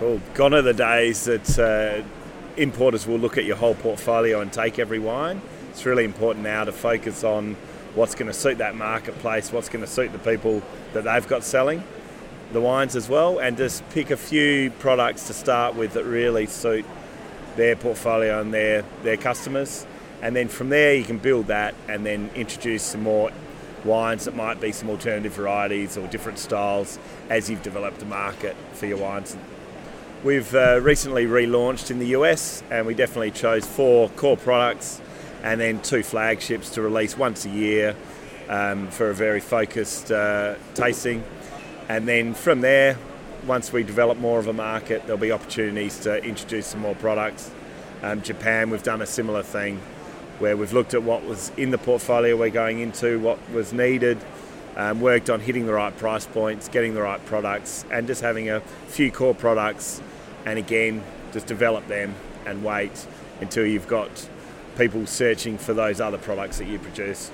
Well, gone are the days that uh, importers will look at your whole portfolio and take every wine. It's really important now to focus on what's going to suit that marketplace, what's going to suit the people that they've got selling the wines as well, and just pick a few products to start with that really suit their portfolio and their, their customers. And then from there, you can build that and then introduce some more wines that might be some alternative varieties or different styles as you've developed a market for your wines. We've uh, recently relaunched in the US and we definitely chose four core products and then two flagships to release once a year um, for a very focused uh, tasting. And then from there, once we develop more of a market, there'll be opportunities to introduce some more products. Um, Japan, we've done a similar thing where we've looked at what was in the portfolio we're going into, what was needed, um, worked on hitting the right price points, getting the right products, and just having a few core products, and again, just develop them and wait until you've got people searching for those other products that you produce.